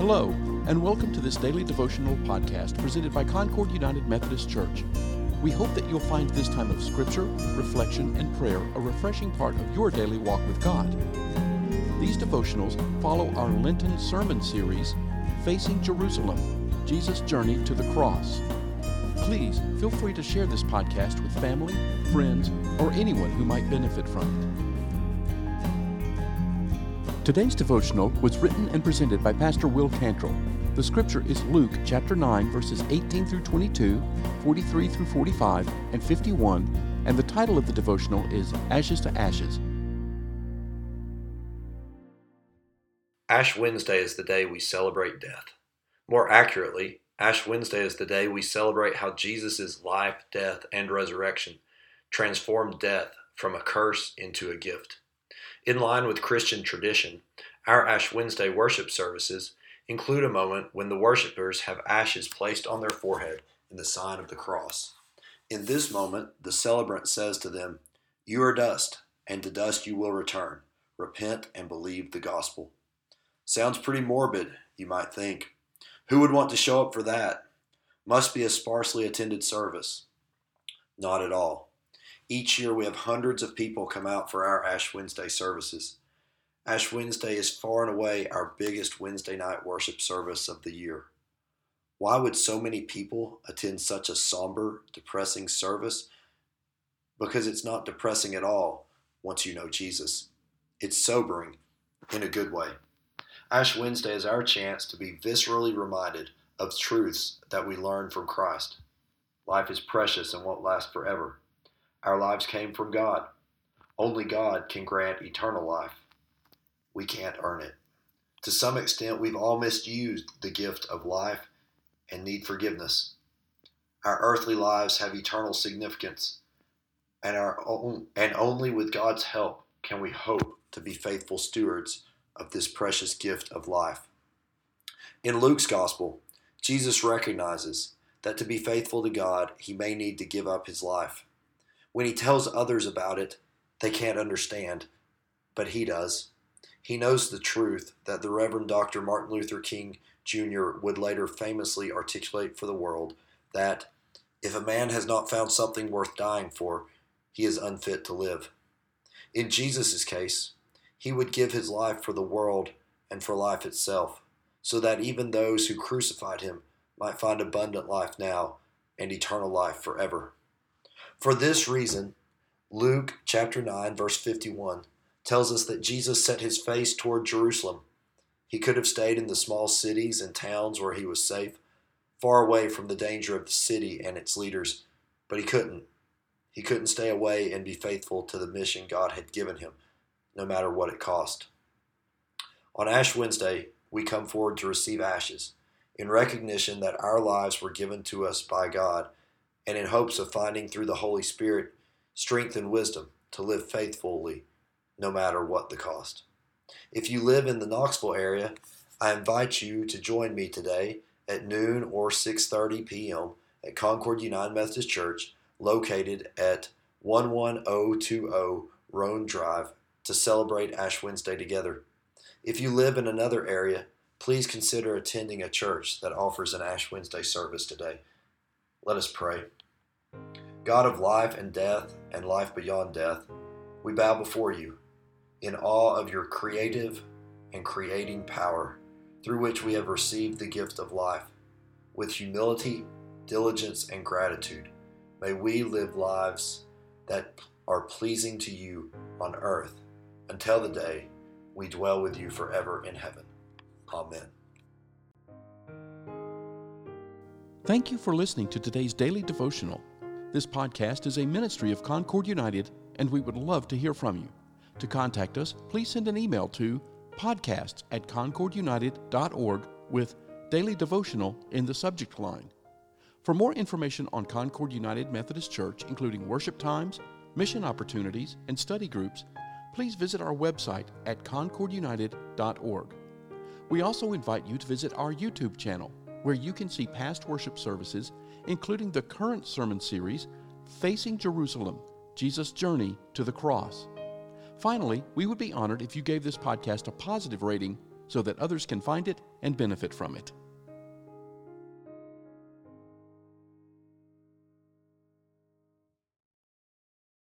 Hello, and welcome to this daily devotional podcast presented by Concord United Methodist Church. We hope that you'll find this time of scripture, reflection, and prayer a refreshing part of your daily walk with God. These devotionals follow our Lenten sermon series, Facing Jerusalem Jesus' Journey to the Cross. Please feel free to share this podcast with family, friends, or anyone who might benefit from it. Today's devotional was written and presented by Pastor Will Cantrell. The scripture is Luke chapter 9, verses 18 through 22, 43 through 45, and 51, and the title of the devotional is Ashes to Ashes. Ash Wednesday is the day we celebrate death. More accurately, Ash Wednesday is the day we celebrate how Jesus' life, death, and resurrection transformed death from a curse into a gift. In line with Christian tradition, our Ash Wednesday worship services include a moment when the worshipers have ashes placed on their forehead in the sign of the cross. In this moment, the celebrant says to them, You are dust, and to dust you will return. Repent and believe the gospel. Sounds pretty morbid, you might think. Who would want to show up for that? Must be a sparsely attended service. Not at all. Each year we have hundreds of people come out for our Ash Wednesday services. Ash Wednesday is far and away our biggest Wednesday night worship service of the year. Why would so many people attend such a somber, depressing service? Because it's not depressing at all once you know Jesus. It's sobering in a good way. Ash Wednesday is our chance to be viscerally reminded of truths that we learn from Christ. Life is precious and won't last forever. Our lives came from God. Only God can grant eternal life. We can't earn it. To some extent, we've all misused the gift of life and need forgiveness. Our earthly lives have eternal significance, and, our own, and only with God's help can we hope to be faithful stewards of this precious gift of life. In Luke's Gospel, Jesus recognizes that to be faithful to God, he may need to give up his life. When he tells others about it, they can't understand, but he does. He knows the truth that the Reverend Dr. Martin Luther King Jr. would later famously articulate for the world that if a man has not found something worth dying for, he is unfit to live. In Jesus' case, he would give his life for the world and for life itself, so that even those who crucified him might find abundant life now and eternal life forever. For this reason, Luke chapter 9, verse 51 tells us that Jesus set his face toward Jerusalem. He could have stayed in the small cities and towns where he was safe, far away from the danger of the city and its leaders, but he couldn't. He couldn't stay away and be faithful to the mission God had given him, no matter what it cost. On Ash Wednesday, we come forward to receive ashes in recognition that our lives were given to us by God and in hopes of finding through the Holy Spirit strength and wisdom to live faithfully no matter what the cost. If you live in the Knoxville area, I invite you to join me today at noon or 6:30 p.m. at Concord United Methodist Church located at 11020 Roane Drive to celebrate Ash Wednesday together. If you live in another area, please consider attending a church that offers an Ash Wednesday service today. Let us pray. God of life and death and life beyond death, we bow before you in awe of your creative and creating power through which we have received the gift of life. With humility, diligence, and gratitude, may we live lives that are pleasing to you on earth until the day we dwell with you forever in heaven. Amen. Thank you for listening to today's daily devotional. This podcast is a ministry of Concord United, and we would love to hear from you. To contact us, please send an email to podcasts at concordunited.org with daily devotional in the subject line. For more information on Concord United Methodist Church, including worship times, mission opportunities, and study groups, please visit our website at concordunited.org. We also invite you to visit our YouTube channel where you can see past worship services, including the current sermon series, Facing Jerusalem Jesus' Journey to the Cross. Finally, we would be honored if you gave this podcast a positive rating so that others can find it and benefit from it.